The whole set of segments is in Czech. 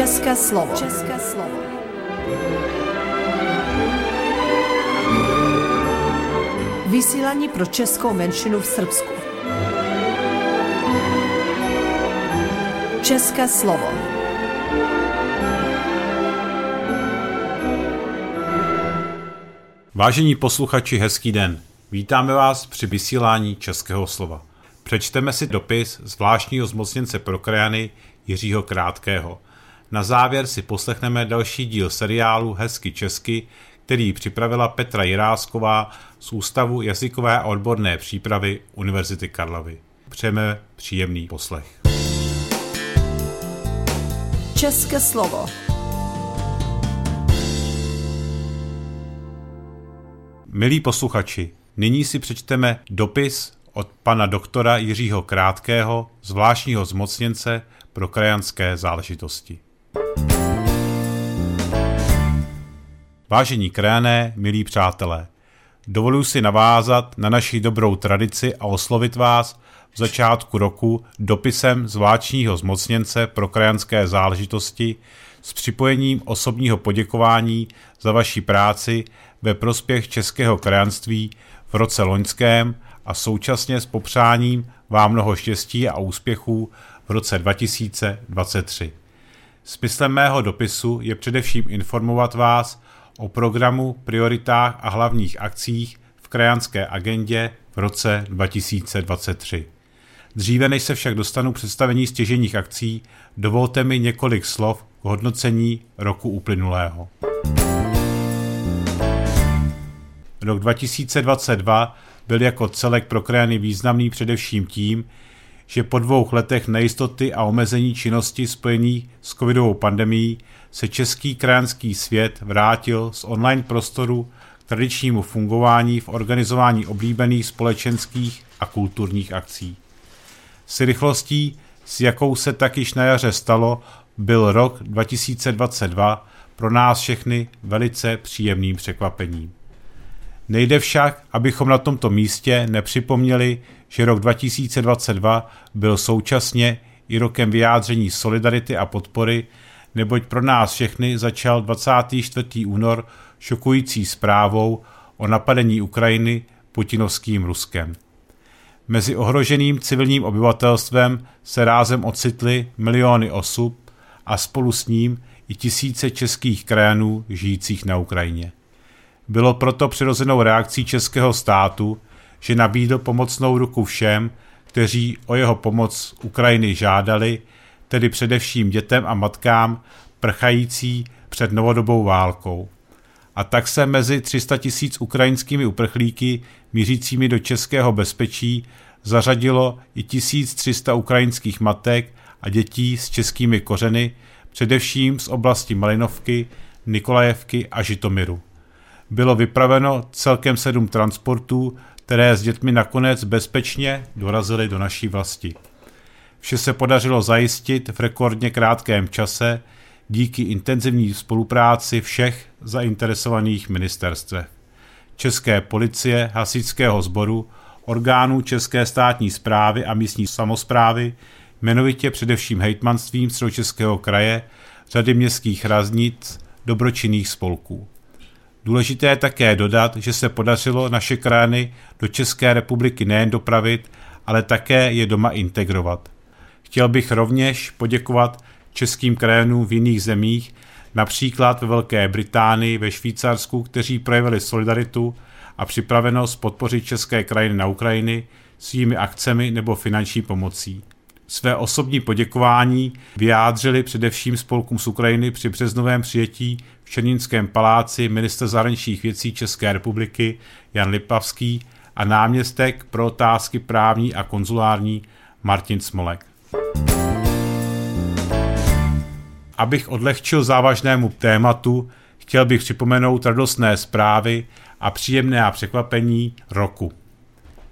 České slovo. České slovo. Vysílání pro českou menšinu v Srbsku. České slovo. Vážení posluchači, hezký den. Vítáme vás při vysílání Českého slova. Přečteme si dopis zvláštního zmocněnce pro krajany Jiřího Krátkého. Na závěr si poslechneme další díl seriálu Hezky česky, který připravila Petra Jirásková z Ústavu jazykové a odborné přípravy Univerzity Karlovy. Přejeme příjemný poslech. České slovo. Milí posluchači, nyní si přečteme dopis od pana doktora Jiřího Krátkého, zvláštního zmocněnce pro krajanské záležitosti. Vážení krajané, milí přátelé, dovoluji si navázat na naši dobrou tradici a oslovit vás v začátku roku dopisem zvláštního zmocněnce pro krajanské záležitosti s připojením osobního poděkování za vaši práci ve prospěch českého krajanství v roce loňském a současně s popřáním vám mnoho štěstí a úspěchů v roce 2023. Smyslem mého dopisu je především informovat vás o programu, prioritách a hlavních akcích v krajanské agendě v roce 2023. Dříve než se však dostanu představení stěženích akcí, dovolte mi několik slov k hodnocení roku uplynulého. Rok 2022 byl jako celek pro krajany významný především tím, že po dvou letech nejistoty a omezení činnosti spojených s covidovou pandemí se český krajanský svět vrátil z online prostoru k tradičnímu fungování v organizování oblíbených společenských a kulturních akcí. S rychlostí, s jakou se tak již na jaře stalo, byl rok 2022 pro nás všechny velice příjemným překvapením. Nejde však, abychom na tomto místě nepřipomněli, že rok 2022 byl současně i rokem vyjádření solidarity a podpory, neboť pro nás všechny začal 24. únor šokující zprávou o napadení Ukrajiny putinovským Ruskem. Mezi ohroženým civilním obyvatelstvem se rázem ocitly miliony osob a spolu s ním i tisíce českých krajanů žijících na Ukrajině. Bylo proto přirozenou reakcí českého státu, že nabídl pomocnou ruku všem, kteří o jeho pomoc Ukrajiny žádali, tedy především dětem a matkám prchající před novodobou válkou. A tak se mezi 300 tisíc ukrajinskými uprchlíky mířícími do českého bezpečí zařadilo i 1300 ukrajinských matek a dětí s českými kořeny, především z oblasti Malinovky, Nikolajevky a Žitomiru. Bylo vypraveno celkem sedm transportů, které s dětmi nakonec bezpečně dorazily do naší vlasti. Vše se podařilo zajistit v rekordně krátkém čase díky intenzivní spolupráci všech zainteresovaných ministerstv. České policie, hasičského sboru, orgánů České státní zprávy a místní samozprávy, jmenovitě především hejtmanstvím Středočeského kraje, řady městských raznic, dobročinných spolků. Důležité je také dodat, že se podařilo naše krajany do České republiky nejen dopravit, ale také je doma integrovat. Chtěl bych rovněž poděkovat českým krajanům v jiných zemích, například ve Velké Británii, ve Švýcarsku, kteří projevili solidaritu a připravenost podpořit české krajiny na Ukrajiny svými akcemi nebo finanční pomocí. Své osobní poděkování vyjádřili především spolkům z Ukrajiny při březnovém přijetí v Černínském paláci minister zahraničních věcí České republiky Jan Lipavský a náměstek pro otázky právní a konzulární Martin Smolek. Abych odlehčil závažnému tématu, chtěl bych připomenout radostné zprávy a příjemné překvapení roku.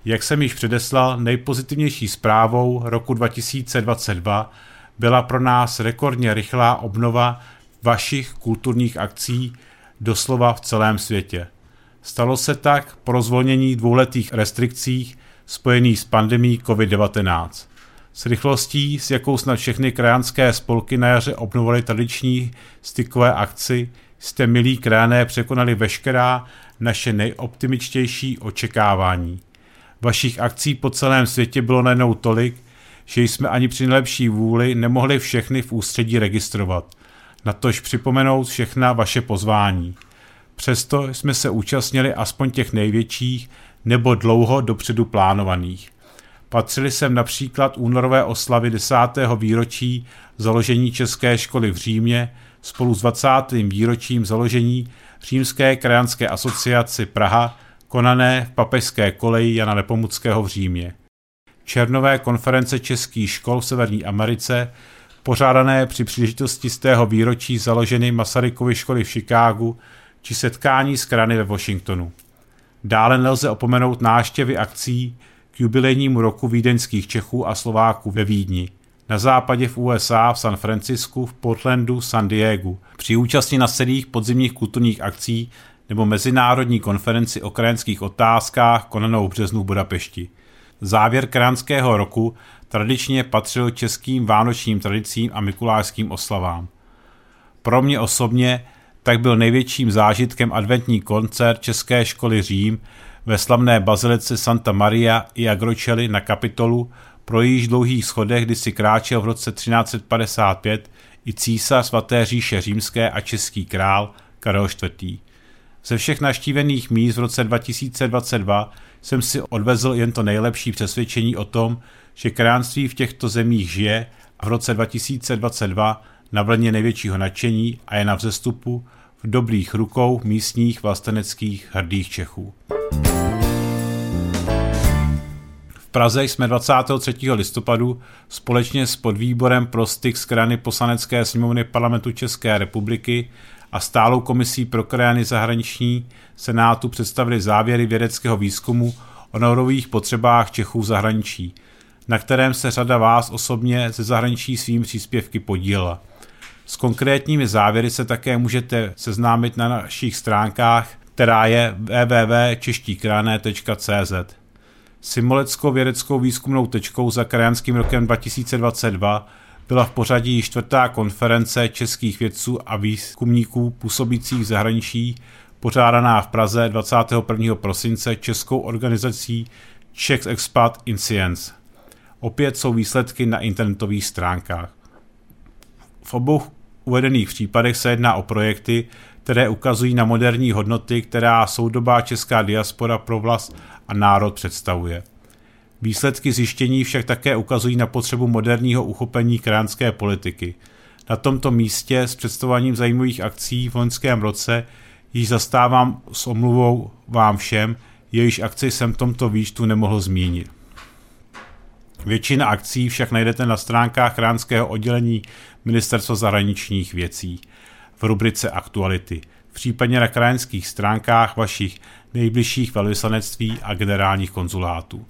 Jak jsem již předeslal, nejpozitivnější zprávou roku 2022 byla pro nás rekordně rychlá obnova vašich kulturních akcí doslova v celém světě. Stalo se tak po rozvolnění dvouletých restrikcích spojených s pandemí COVID-19. S rychlostí, s jakou snad všechny krajanské spolky na jaře obnovovaly tradiční stykové akci, jste, milí krajané, překonali veškerá naše nejoptimičtější očekávání. Vašich akcí po celém světě bylo najednou tolik, že jsme ani při nejlepší vůli nemohli všechny v ústředí registrovat. Natož připomenout všechna vaše pozvání. Přesto jsme se účastnili aspoň těch největších nebo dlouho dopředu plánovaných. Patřili sem například únorové oslavy desátého výročí založení České školy v Římě spolu s 20. výročím založení Římské krajanské asociaci Praha, konané v papežské koleji Jana Nepomuckého v Římě. Černové konference českých škol v Severní Americe, pořádané při příležitosti z tého výročí založeny Masarykovy školy v Chicagu, či setkání s krany ve Washingtonu. Dále nelze opomenout náštěvy akcí k jubilejnímu roku vídeňských Čechů a Slováků ve Vídni, na západě v USA, v San Francisku, v Portlandu, San Diegu, při účasti na sedích podzimních kulturních akcí nebo mezinárodní konferenci o krajanských otázkách konanou v březnu v Budapešti. Závěr krajanského roku tradičně patřil českým vánočním tradicím a mikulášským oslavám. Pro mě osobně tak byl největším zážitkem adventní koncert České školy Řím ve slavné bazilice Santa Maria i Agrocelli na kapitolu, pro jejíž dlouhých schodech kdy si kráčel v roce 1355 i císař svaté říše římské a český král Karel IV. Ze všech naštívených míst v roce 2022 jsem si odvezl jen to nejlepší přesvědčení o tom, že kránství v těchto zemích žije a v roce 2022 na vlně největšího nadšení a je na vzestupu v dobrých rukou místních vlasteneckých hrdých Čechů. V Praze jsme 23. listopadu společně s podvýborem pro styk z krany poslanecké sněmovny parlamentu České republiky a stálou komisí pro krajany zahraniční Senátu představili závěry vědeckého výzkumu o norových potřebách Čechů zahraničí, na kterém se řada vás osobně ze zahraničí svým příspěvky podílela. S konkrétními závěry se také můžete seznámit na našich stránkách, která je www.češtíkrané.cz. Simoleckou vědeckou výzkumnou tečkou za krajanským rokem 2022 byla v pořadí čtvrtá konference českých vědců a výzkumníků působících v zahraničí, pořádaná v Praze 21. prosince českou organizací Czech Expat in Science. Opět jsou výsledky na internetových stránkách. V obou uvedených případech se jedná o projekty, které ukazují na moderní hodnoty, která soudobá česká diaspora pro vlast a národ představuje. Výsledky zjištění však také ukazují na potřebu moderního uchopení kránské politiky. Na tomto místě s představováním zajímavých akcí v loňském roce již zastávám s omluvou vám všem, jejíž akci jsem tomto výčtu nemohl zmínit. Většina akcí však najdete na stránkách kránského oddělení Ministerstva zahraničních věcí v rubrice Aktuality, případně na krajanských stránkách vašich nejbližších velvyslanectví a generálních konzulátů.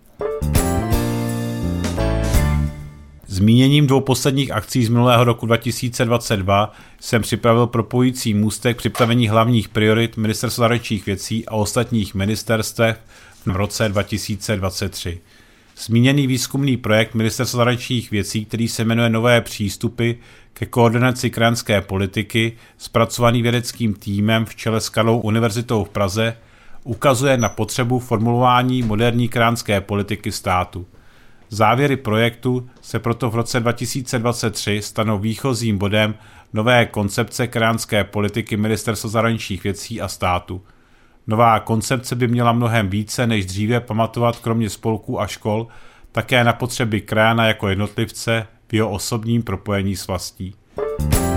Zmíněním dvou posledních akcí z minulého roku 2022 jsem připravil propojící můstek připravení hlavních priorit Ministerstva zahraničních věcí a ostatních ministerstev v roce 2023. Zmíněný výzkumný projekt Ministerstva zahraničních věcí, který se jmenuje Nové přístupy ke koordinaci krajanské politiky, zpracovaný vědeckým týmem v čele s Karlou univerzitou v Praze, ukazuje na potřebu formulování moderní kránské politiky státu. Závěry projektu se proto v roce 2023 stanou výchozím bodem nové koncepce kránské politiky Ministerstva zahraničních věcí a státu. Nová koncepce by měla mnohem více než dříve pamatovat kromě spolků a škol také na potřeby krajana jako jednotlivce v jeho osobním propojení s vlastí.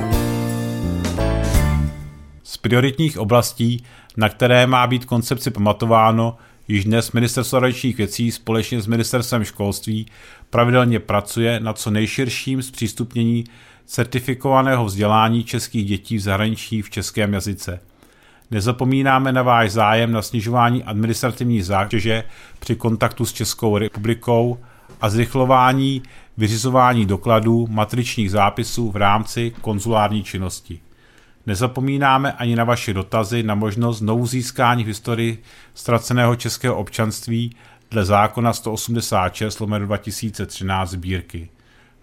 Z prioritních oblastí, na které má být koncepci pamatováno, již dnes Ministerstvo zahraničních věcí společně s Ministerstvem školství pravidelně pracuje na co nejširším zpřístupnění certifikovaného vzdělání českých dětí v zahraničí v českém jazyce. Nezapomínáme na váš zájem na snižování administrativní zátěže při kontaktu s Českou republikou a zrychlování vyřizování dokladů matričních zápisů v rámci konzulární činnosti. Nezapomínáme ani na vaše dotazy na možnost znovu získání v historii ztraceného českého občanství dle zákona 186 2013 sbírky.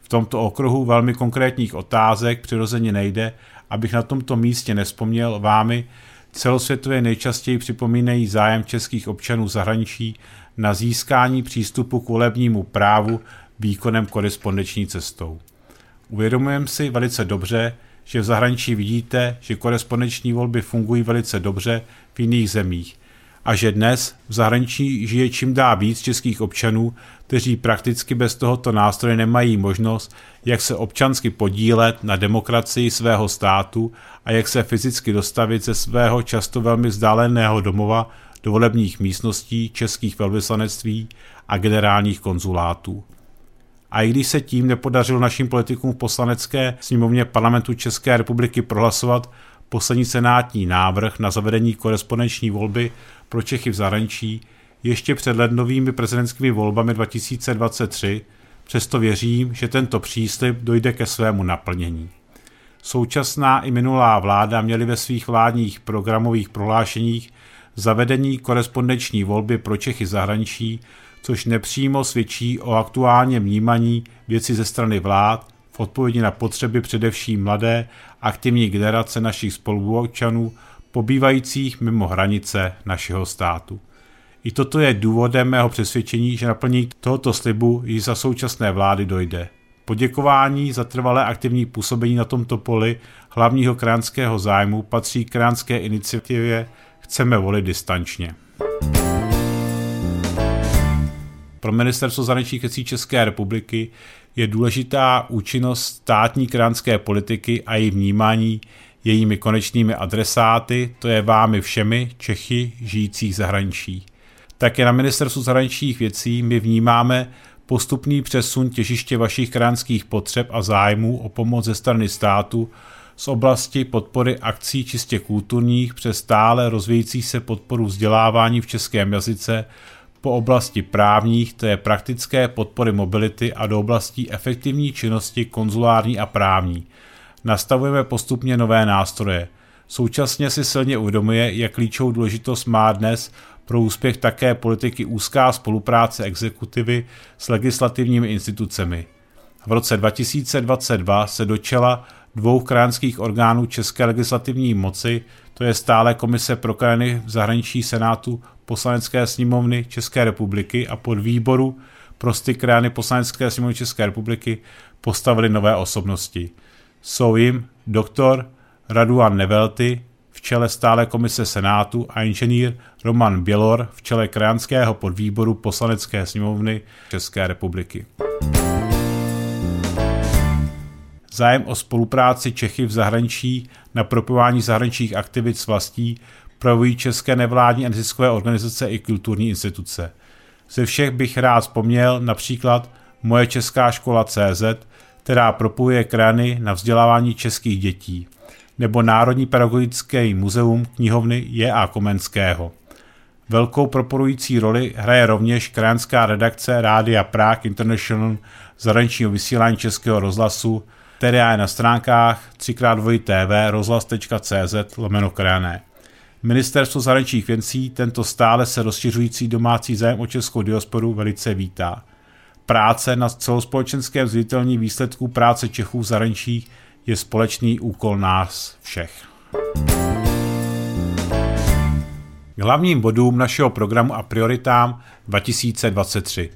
V tomto okruhu velmi konkrétních otázek přirozeně nejde, abych na tomto místě nespomněl vámi celosvětově nejčastěji připomínají zájem českých občanů zahraničí na získání přístupu k volebnímu právu výkonem korespondenční cestou. Uvědomujeme si velice dobře, že v zahraničí vidíte, že korespondenční volby fungují velice dobře v jiných zemích a že dnes v zahraničí žije čím dá víc českých občanů, kteří prakticky bez tohoto nástroje nemají možnost, jak se občansky podílet na demokracii svého státu a jak se fyzicky dostavit ze svého často velmi vzdáleného domova do volebních místností českých velvyslanectví a generálních konzulátů. A i když se tím nepodařilo našim politikům v poslanecké sněmovně parlamentu České republiky prohlasovat poslední senátní návrh na zavedení korespondenční volby pro Čechy v zahraničí ještě před lednovými prezidentskými volbami 2023, přesto věřím, že tento příslip dojde ke svému naplnění. Současná i minulá vláda měly ve svých vládních programových prohlášeních zavedení korespondenční volby pro Čechy zahraničí, což nepřímo svědčí o aktuálně vnímaní věci ze strany vlád v odpovědi na potřeby především mladé aktivní generace našich spoluobčanů pobývajících mimo hranice našeho státu. I toto je důvodem mého přesvědčení, že naplnění tohoto slibu již za současné vlády dojde. Poděkování za trvalé aktivní působení na tomto poli hlavního kránského zájmu patří kránské iniciativě Chceme volit distančně. Pro ministerstvo zahraničních věcí České republiky je důležitá účinnost státní kránské politiky a její vnímání jejími konečnými adresáty, to je vámi všemi Čechy žijících zahraničí. Také na ministerstvu zahraničních věcí my vnímáme postupný přesun těžiště vašich kránských potřeb a zájmů o pomoc ze strany státu z oblasti podpory akcí čistě kulturních přes stále rozvíjící se podporu vzdělávání v českém jazyce po oblasti právních, to je praktické podpory mobility a do oblastí efektivní činnosti konzulární a právní. Nastavujeme postupně nové nástroje. Současně si silně uvědomuje, jak klíčovou důležitost má dnes pro úspěch také politiky úzká spolupráce exekutivy s legislativními institucemi. V roce 2022 se do čela dvou krajinských orgánů České legislativní moci, to je stále Komise pro krajiny v zahraničí Senátu Poslanecké sněmovny České republiky a pod výboru pro styk krajiny Poslanecké sněmovny České republiky postavili nové osobnosti. Jsou jim doktor Raduan Nevelty, v čele stále komise Senátu a inženýr Roman Bělor v čele krajanského podvýboru poslanecké sněmovny České republiky. Zájem o spolupráci Čechy v zahraničí na propojování zahraničních aktivit s vlastí projevují české nevládní a neziskové organizace i kulturní instituce. Ze všech bych rád vzpomněl například Moje česká škola CZ, která propojuje krany na vzdělávání českých dětí – nebo Národní pedagogické muzeum knihovny J.A. Komenského. Velkou proporující roli hraje rovněž krajanská redakce Rádia Prague International zahraničního vysílání Českého rozhlasu, která je na stránkách 3x2tv rozhlas.cz lomeno krajané. Ministerstvo zahraničních věcí tento stále se rozšiřující domácí zájem o českou diasporu velice vítá. Práce na celospolečenském zviditelní výsledků práce Čechů v zahraničí je společný úkol nás všech. K hlavním bodům našeho programu a prioritám 2023.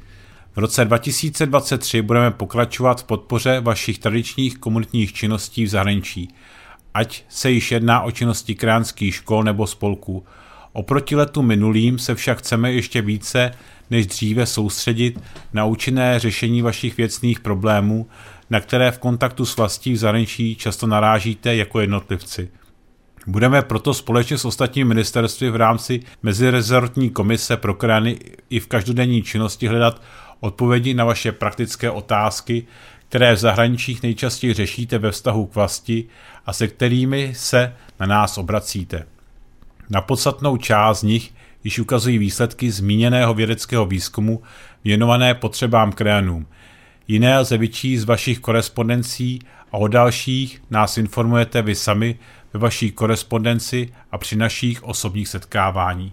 V roce 2023 budeme pokračovat v podpoře vašich tradičních komunitních činností v zahraničí, ať se již jedná o činnosti kránských škol nebo spolků. Oproti letu minulým se však chceme ještě více než dříve soustředit na účinné řešení vašich věcných problémů, na které v kontaktu s vlastí v zahraničí často narážíte jako jednotlivci. Budeme proto společně s ostatními ministerstvy v rámci Mezirezortní komise pro krajiny i v každodenní činnosti hledat odpovědi na vaše praktické otázky, které v zahraničích nejčastěji řešíte ve vztahu k vlasti a se kterými se na nás obracíte. Na podstatnou část z nich již ukazují výsledky zmíněného vědeckého výzkumu věnované potřebám krajanům – Jiné lze vyčíst z vašich korespondencí a o dalších nás informujete vy sami ve vaší korespondenci a při našich osobních setkávání.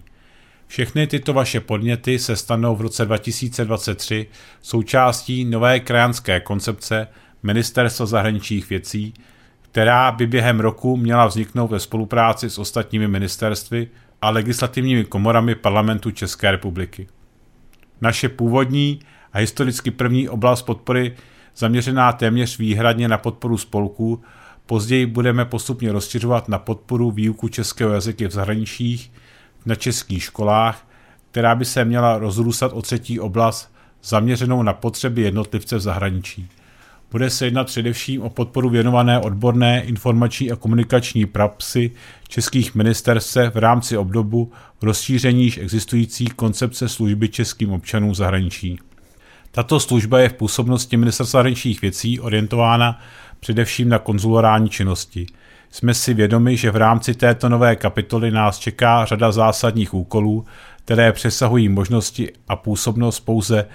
Všechny tyto vaše podněty se stanou v roce 2023 součástí nové krajanské koncepce Ministerstva zahraničních věcí, která by během roku měla vzniknout ve spolupráci s ostatními ministerstvy a legislativními komorami parlamentu České republiky. Naše původní a historicky první oblast podpory zaměřená téměř výhradně na podporu spolků, později budeme postupně rozšiřovat na podporu výuku českého jazyky v zahraničích, na českých školách, která by se měla rozrůstat o třetí oblast zaměřenou na potřeby jednotlivce v zahraničí. Bude se jednat především o podporu věnované odborné informační a komunikační praxi českých ministerstv v rámci obdobu rozšíření již existující koncepce služby českým občanům v zahraničí. Tato služba je v působnosti Ministerstva zahraničních věcí orientována především na konzulární činnosti. Jsme si vědomi, že v rámci této nové kapitoly nás čeká řada zásadních úkolů, které přesahují možnosti a působnost pouze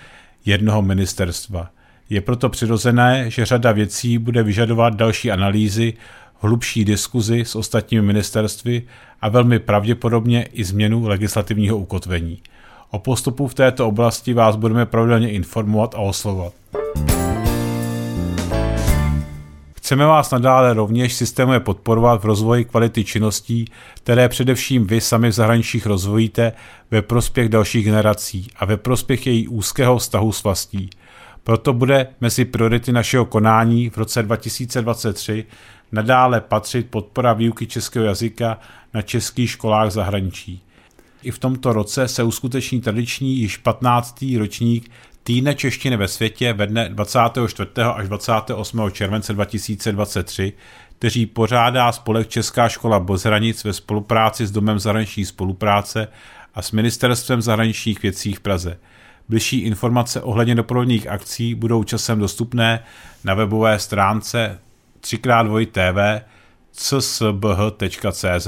jednoho ministerstva. Je proto přirozené, že řada věcí bude vyžadovat další analýzy, hlubší diskuzi s ostatními ministerstvy a velmi pravděpodobně i změnu legislativního ukotvení. O postupu v této oblasti vás budeme pravidelně informovat a oslovovat. Chceme vás nadále rovněž systémově podporovat v rozvoji kvality činností, které především vy sami v zahraničích rozvojíte ve prospěch dalších generací a ve prospěch její úzkého vztahu s vlastí. Proto bude mezi priority našeho konání v roce 2023 nadále patřit podpora výuky českého jazyka na českých školách zahraničí. I v tomto roce se uskuteční tradiční již 15. ročník Týdne češtiny ve světě ve dne 24. až 28. července 2023, kteří pořádá spolek Česká škola Bozranic ve spolupráci s Domem zahraniční spolupráce a s Ministerstvem zahraničních věcí v Praze. Bližší informace ohledně doprovodných akcí budou časem dostupné na webové stránce 3x2tv csbh.cz.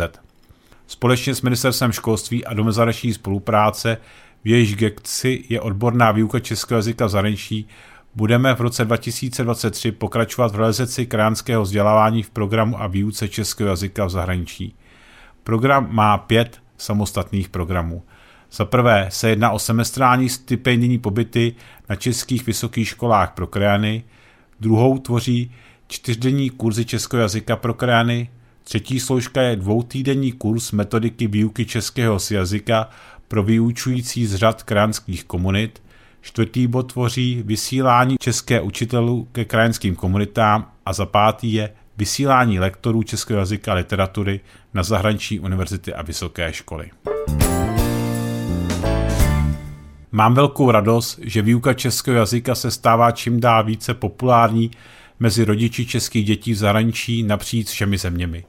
Společně s Ministerstvem školství a Domem zahraniční spolupráce v jejíž gekci je odborná výuka českého jazyka v zahraničí, budeme v roce 2023 pokračovat v realizaci krajánského vzdělávání v programu a výuce českého jazyka v zahraničí. Program má pět samostatných programů. Za prvé se jedná o semestrální stipendijní pobyty na českých vysokých školách pro krajany, druhou tvoří čtyřdenní kurzy českého jazyka pro krajany, třetí složka je dvoutýdenní kurz metodiky výuky českého jazyka pro vyučující z řad krajinských komunit, čtvrtý bod tvoří vysílání české učitelů ke krajinským komunitám a za pátý je vysílání lektorů českého jazyka a literatury na zahraniční univerzity a vysoké školy. Mám velkou radost, že výuka českého jazyka se stává čím dál více populární mezi rodiči českých dětí v zahraničí napříč všemi zeměmi.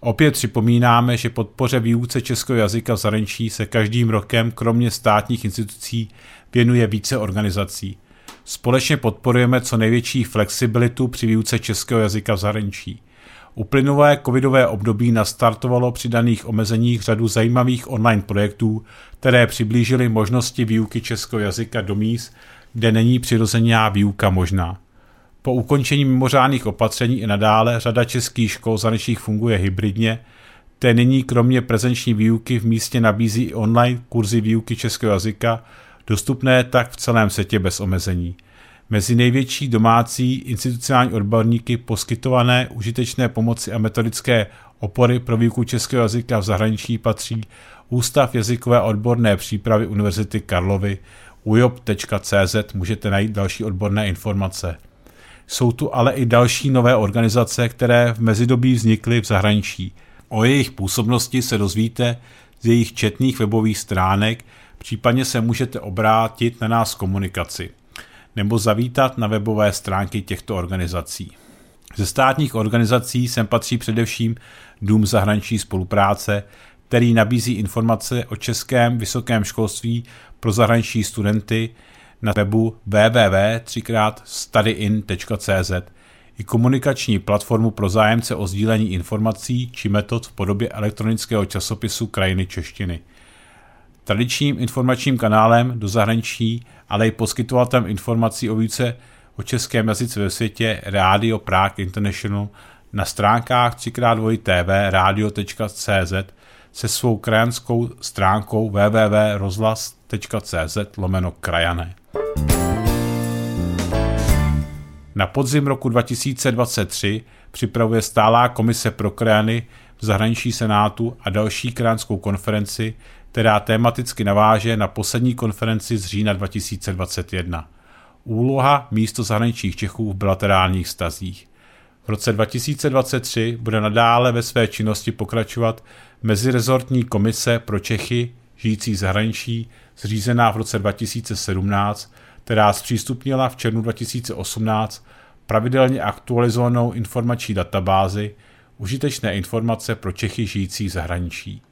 Opět připomínáme, že podpoře výuce českého jazyka v zahraničí se každým rokem kromě státních institucí věnuje více organizací. Společně podporujeme co největší flexibilitu při výuce českého jazyka v zahraničí. Uplynulé covidové období nastartovalo při daných omezeních řadu zajímavých online projektů, které přiblížily možnosti výuky českého jazyka do míst, kde není přirozená výuka možná. Po ukončení mimořádných opatření i nadále řada českých škol zahraničních funguje hybridně, té nyní kromě prezenční výuky v místě nabízí i online kurzy výuky českého jazyka, dostupné tak v celém světě bez omezení. Mezi největší domácí institucionální odborníky poskytované užitečné pomoci a metodické opory pro výuku českého jazyka v zahraničí patří Ústav jazykové odborné přípravy Univerzity Karlovy, ujob.cz můžete najít další odborné informace. Jsou tu ale i další nové organizace, které v mezidobí vznikly v zahraničí. O jejich působnosti se dozvíte z jejich četných webových stránek, případně se můžete obrátit na nás komunikaci nebo zavítat na webové stránky těchto organizací. Ze státních organizací sem patří především Dům zahraniční spolupráce, který nabízí informace o českém vysokém školství pro zahraniční studenty, na webu www.studyin.cz i komunikační platformu pro zájemce o sdílení informací či metod v podobě elektronického časopisu Krajiny češtiny. Tradičním informačním kanálem do zahraničí, ale i poskytovatelem informací o více o českém jazyce ve světě Radio Prague International na stránkách 3x2 TV radio.cz se svou krajanskou stránkou www.rozhlas.cz lomeno krajané. Na podzim roku 2023 připravuje stálá komise pro krajany v zahraničí Senátu a další krajanskou konferenci, která tematicky naváže na poslední konferenci z října 2021. Úloha místo zahraničních Čechů v bilaterálních stazích. V roce 2023 bude nadále ve své činnosti pokračovat Mezirezortní komise pro Čechy žijící zahraničí, zřízená v roce 2017, která zpřístupnila v červnu 2018 pravidelně aktualizovanou informační databázi užitečné informace pro Čechy žijící v zahraničí.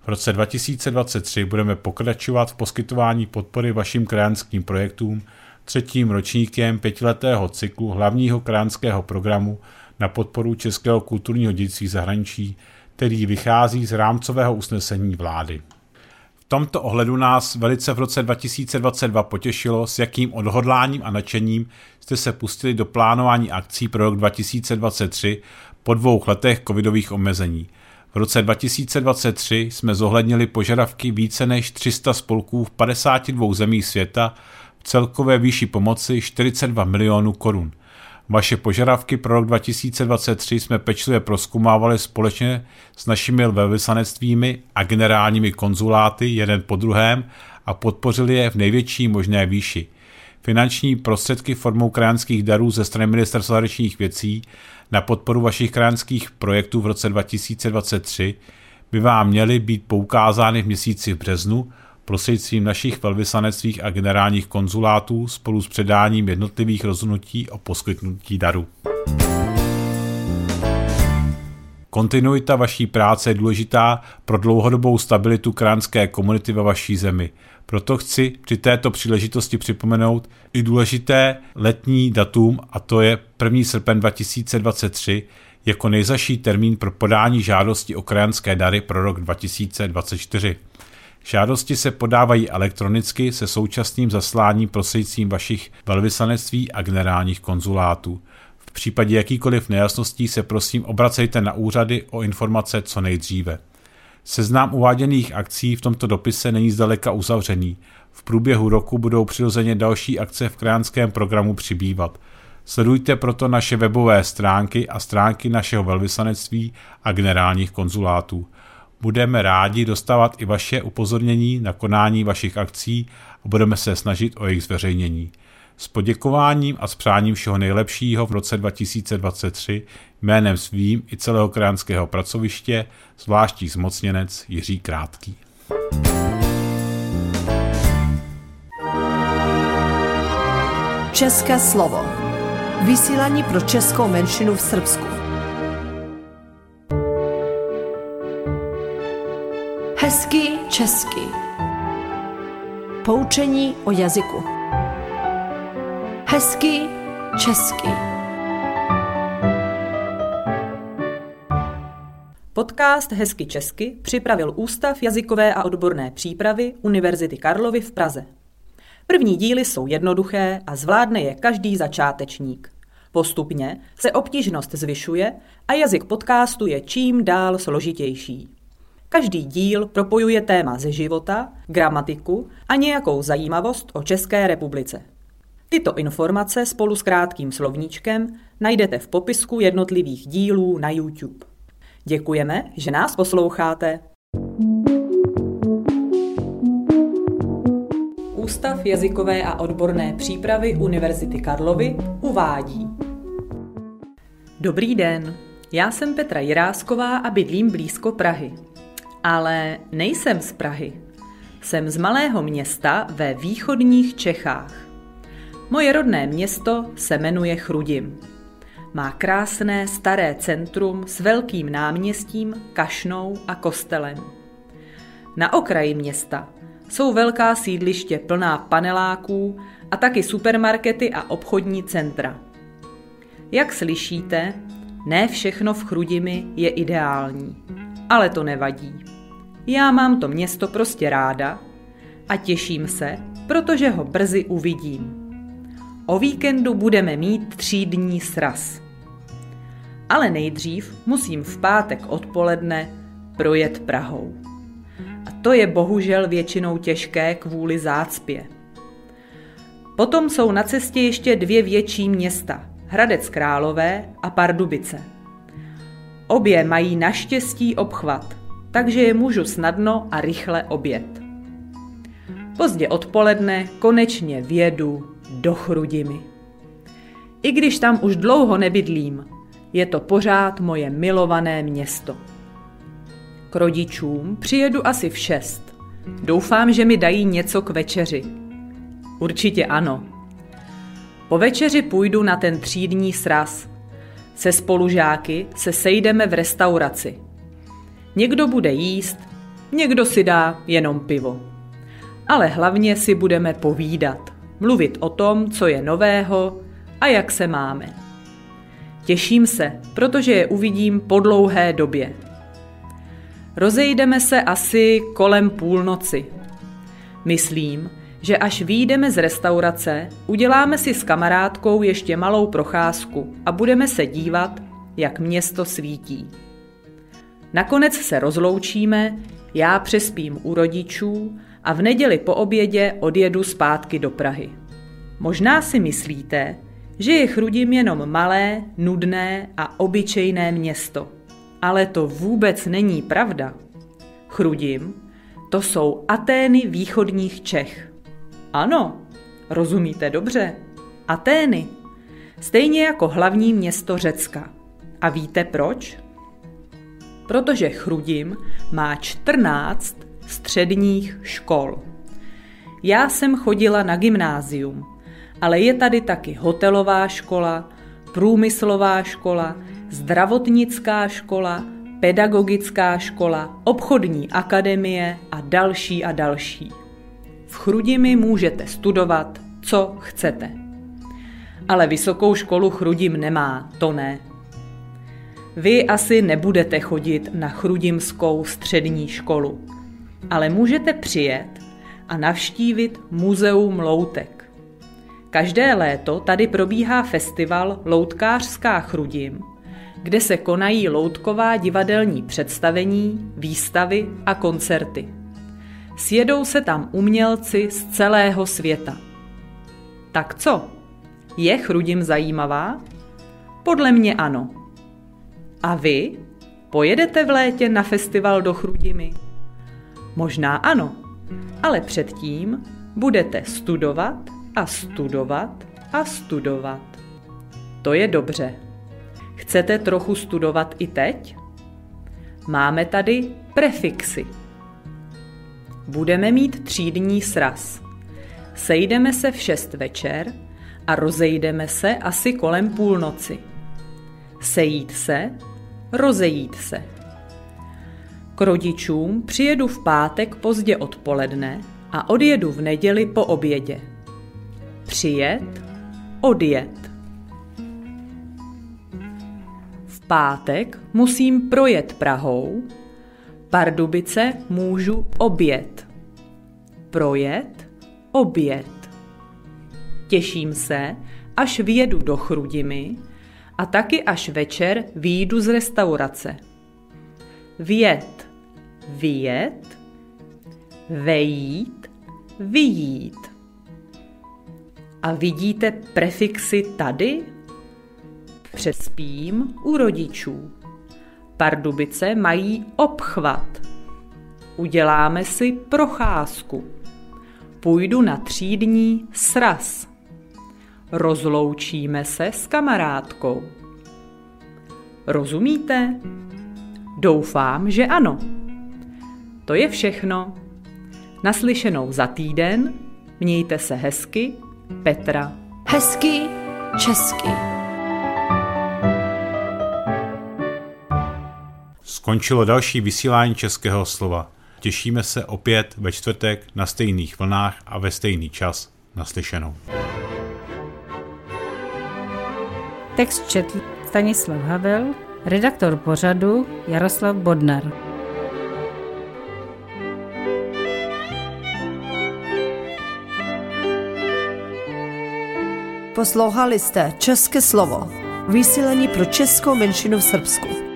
V roce 2023 budeme pokračovat v poskytování podpory vašim krajanským projektům třetím ročníkem pětiletého cyklu hlavního krajanského programu na podporu českého kulturního dědictví zahraničí, který vychází z rámcového usnesení vlády. Tomto ohledu nás velice v roce 2022 potěšilo, s jakým odhodláním a nadšením jste se pustili do plánování akcí pro rok 2023 po dvou letech covidových omezení. V roce 2023 jsme zohlednili požadavky více než 300 spolků v 52 zemích světa v celkové výši pomoci 42 milionů korun. Vaše požadavky pro rok 2023 jsme pečlivě proskumávali společně s našimi velvyslanectvími a generálními konzuláty jeden po druhém a podpořili je v největší možné výši. Finanční prostředky formou krajanských darů ze strany Ministerstva zahraničních věcí na podporu vašich krajanských projektů v roce 2023 by vám měly být poukázány v měsíci v březnu prostřednictvím našich velvyslanectvích a generálních konzulátů spolu s předáním jednotlivých rozhodnutí o poskytnutí daru. Kontinuita vaší práce je důležitá pro dlouhodobou stabilitu kránské komunity ve vaší zemi. Proto chci při této příležitosti připomenout i důležité letní datum, a to je 1. srpen 2023, jako nejzaší termín pro podání žádosti o krajanské dary pro rok 2024. Žádosti se podávají elektronicky se současným zasláním prostřednictvím vašich velvyslanectví a generálních konzulátů. V případě jakýkoliv nejasností se prosím obracejte na úřady o informace co nejdříve. Seznám uváděných akcí v tomto dopise není zdaleka uzavřený. V průběhu roku budou přirozeně další akce v krajánském programu přibývat. Sledujte proto naše webové stránky a stránky našeho velvyslanectví a generálních konzulátů. Budeme rádi dostávat i vaše upozornění na konání vašich akcí a budeme se snažit o jejich zveřejnění. S poděkováním a s přáním všeho nejlepšího v roce 2023 jménem svým i celého krajinského pracoviště zvláštní zmocněnec Jiří Krátký. České slovo. Vysílání pro českou menšinu v Srbsku. Hezký český. Poučení o jazyku. Hezký český. Podcast Hezky česky připravil Ústav jazykové a odborné přípravy Univerzity Karlovy v Praze. První díly jsou jednoduché a zvládne je každý začátečník. Postupně se obtížnost zvyšuje a jazyk podcastu je čím dál složitější. Každý díl propojuje téma ze života, gramatiku a nějakou zajímavost o České republice. Tyto informace spolu s krátkým slovníčkem najdete v popisku jednotlivých dílů na YouTube. Děkujeme, že nás posloucháte. Ústav jazykové a odborné přípravy Univerzity Karlovy uvádí. Dobrý den, já jsem Petra Jirásková a bydlím blízko Prahy. Ale nejsem z Prahy. Jsem z malého města ve východních Čechách. Moje rodné město se jmenuje Chrudim. Má krásné staré centrum s velkým náměstím, kašnou a kostelem. Na okraji města jsou velká sídliště plná paneláků a taky supermarkety a obchodní centra. Jak slyšíte, ne všechno v Chrudimi je ideální, ale to nevadí. Já mám to město prostě ráda a těším se, protože ho brzy uvidím. O víkendu budeme mít třídní sraz. Ale nejdřív musím v pátek odpoledne projet Prahou. A to je bohužel většinou těžké kvůli zácpě. Potom jsou na cestě ještě dvě větší města, Hradec Králové a Pardubice. Obě mají naštěstí obchvat, takže je můžu snadno a rychle obět. Pozdě odpoledne konečně vědu do Chrudimi. I když tam už dlouho nebydlím, je to pořád moje milované město. K rodičům přijedu asi v šest. Doufám, že mi dají něco k večeři. Určitě ano. Po večeři půjdu na ten třídní sraz. Se spolužáky se sejdeme v restauraci. Někdo bude jíst, někdo si dá jenom pivo. Ale hlavně si budeme povídat, mluvit o tom, co je nového a jak se máme. Těším se, protože je uvidím po dlouhé době. Rozejdeme se asi kolem půlnoci. Myslím, že až výjdeme z restaurace, uděláme si s kamarádkou ještě malou procházku a budeme se dívat, jak město svítí. Nakonec se rozloučíme, já přespím u rodičů a v neděli po obědě odjedu zpátky do Prahy. Možná si myslíte, že je Chrudim jenom malé, nudné a obyčejné město. Ale to vůbec není pravda. Chrudim to jsou Atény východních Čech. Ano, rozumíte dobře. Atény. Stejně jako hlavní město Řecka. A víte proč? Protože Chrudim má 14 středních škol. Já jsem chodila na gymnázium, ale je tady taky hotelová škola, průmyslová škola, zdravotnická škola, pedagogická škola, obchodní akademie a další a další. V Chrudimi můžete studovat, co chcete. Ale vysokou školu Chrudim nemá, to ne. Vy asi nebudete chodit na Chrudimskou střední školu, ale můžete přijet a navštívit Muzeum loutek. Každé léto tady probíhá festival Loutkářská Chrudim, kde se konají loutková divadelní představení, výstavy a koncerty. Sjedou se tam umělci z celého světa. Tak co? Je Chrudim zajímavá? Podle mě ano. A vy? Pojedete v létě na festival do Chrudimi? Možná ano, ale předtím budete studovat a studovat a studovat. To je dobře. Chcete trochu studovat i teď? Máme tady prefixy. Budeme mít třídní sraz. Sejdeme se v šest večer a rozejdeme se asi kolem půlnoci. Sejít se, rozejít se. K rodičům přijedu v pátek pozdě odpoledne a odjedu v neděli po obědě. Přijet, odjet. V pátek musím projet Prahou, Pardubice můžu obět. Projet, obět. Těším se, až vyjedu do Chrudimy a taky až večer výjdu z restaurace. Vjet, vyjet, vejít, vyjít. A vidíte prefixy tady? Přespím u rodičů. Pardubice mají obchvat. Uděláme si procházku. Půjdu na třídní sraz. Rozloučíme se s kamarádkou. Rozumíte? Doufám, že ano. To je všechno. Naslyšenou za týden. Mějte se hezky. Petra. Hezky česky. Skončilo další vysílání českého slova. Těšíme se opět ve čtvrtek na stejných vlnách a ve stejný čas. Naslyšenou. Text četl Stanislav Havel, redaktor pořadu Jaroslav Bodnar. Poslouchali jste České slovo. Vysílení pro českou menšinu v Srbsku.